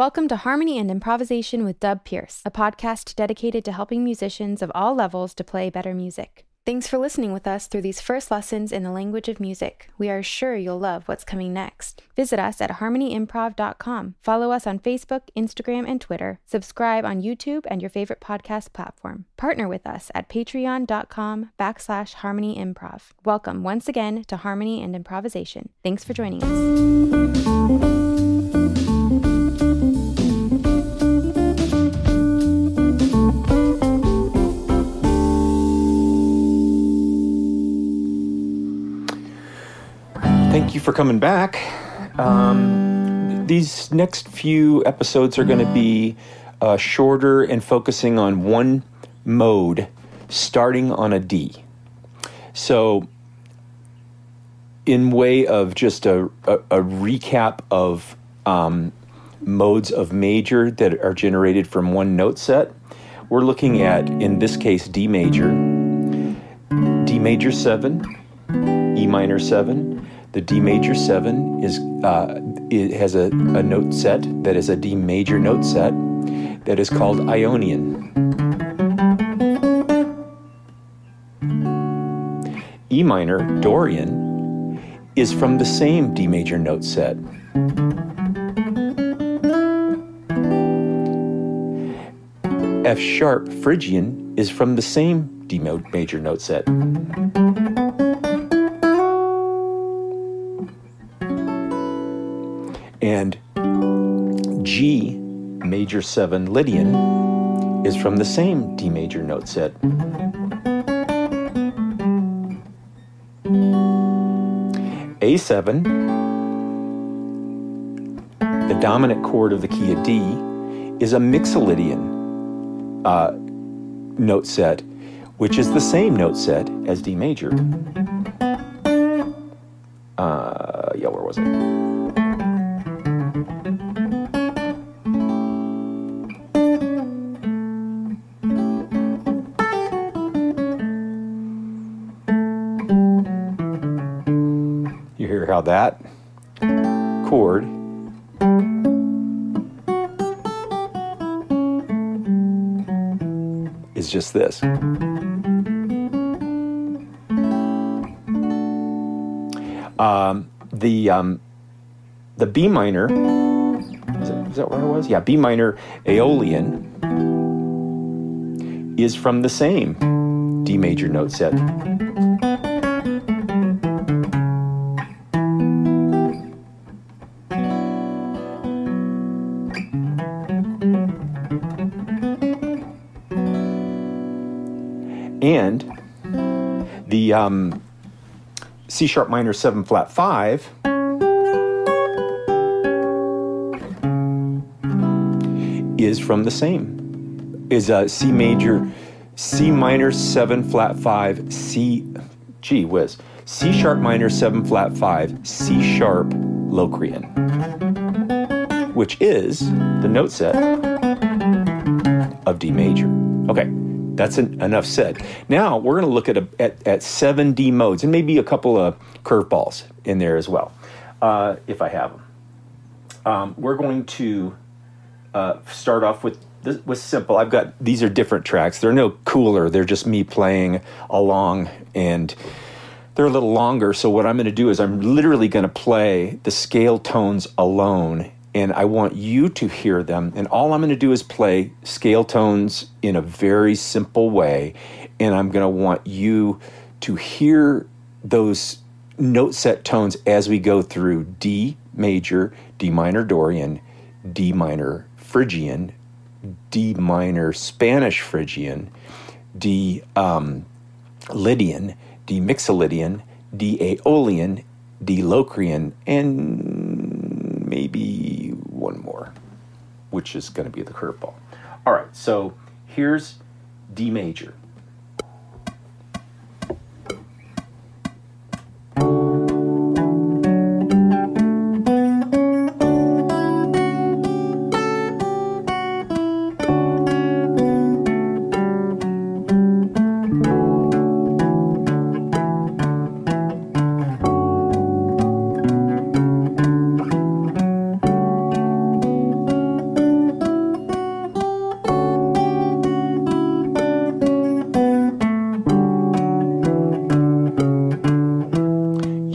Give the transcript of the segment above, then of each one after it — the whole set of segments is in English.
Welcome to Harmony and Improvisation with Dub Pierce, a podcast dedicated to helping musicians of all levels to play better music. Thanks for listening with us through these first lessons in the language of music. We are sure you'll love what's coming next. Visit us at harmonyimprov.com. Follow us on Facebook, Instagram, and Twitter. Subscribe on YouTube and your favorite podcast platform. Partner with us at patreon.com backslash harmonyimprov. Welcome once again to Harmony and Improvisation. Thanks for joining us. Thank you for coming back. Um, these next few episodes are going to be uh, shorter and focusing on one mode, starting on a D. So, in way of just a, a, a recap of um, modes of major that are generated from one note set, we're looking at, in this case, D major, D major 7, E minor 7, the D major seven is uh, it has a, a note set that is a D major note set that is called Ionian. E minor Dorian is from the same D major note set. F sharp Phrygian is from the same D major note set. And G major 7 Lydian is from the same D major note set. A7, the dominant chord of the key of D, is a Mixolydian uh, note set, which is the same note set as D major. Uh, yeah, where was I? how that chord is just this. Um, the um, the B minor is that, is that where I was? Yeah, B minor Aeolian is from the same D major note set. And the um, C sharp minor 7 flat 5 is from the same. Is a C major C minor 7 flat 5 C gee whiz C sharp minor 7 flat 5 C sharp Locrian which is the note set of D major. Okay that's an, enough said. Now we're going to look at, a, at, at seven D modes and maybe a couple of curveballs in there as well, uh, if I have them. Um, we're going to uh, start off with this with simple. I've got these are different tracks. They're no cooler. They're just me playing along and they're a little longer. So what I'm going to do is I'm literally going to play the scale tones alone and I want you to hear them. And all I'm going to do is play scale tones in a very simple way. And I'm going to want you to hear those note set tones as we go through D major, D minor Dorian, D minor Phrygian, D minor Spanish Phrygian, D um, Lydian, D Mixolydian, D Aeolian, D Locrian, and maybe one more, which is going to be the curveball. All right, so here's D major.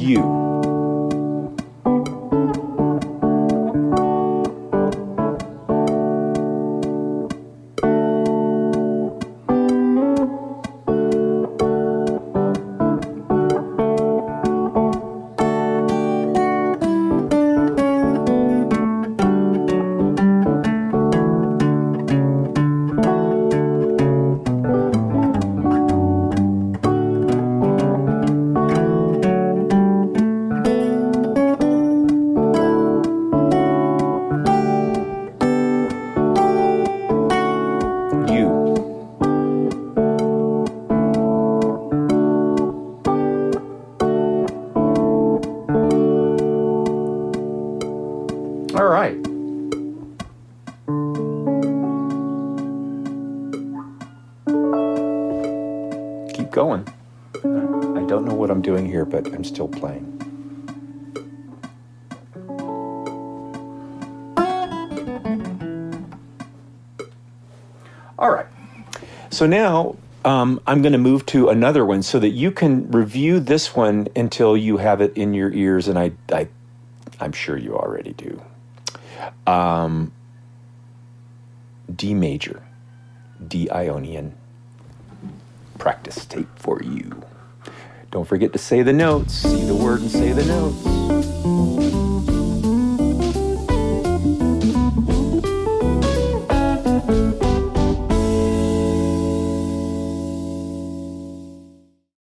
you. Going. I don't know what I'm doing here, but I'm still playing. All right. So now um, I'm going to move to another one so that you can review this one until you have it in your ears, and I, I I'm sure you already do. Um, D major, D Ionian practice tape for you. Don't forget to say the notes, see the word and say the notes.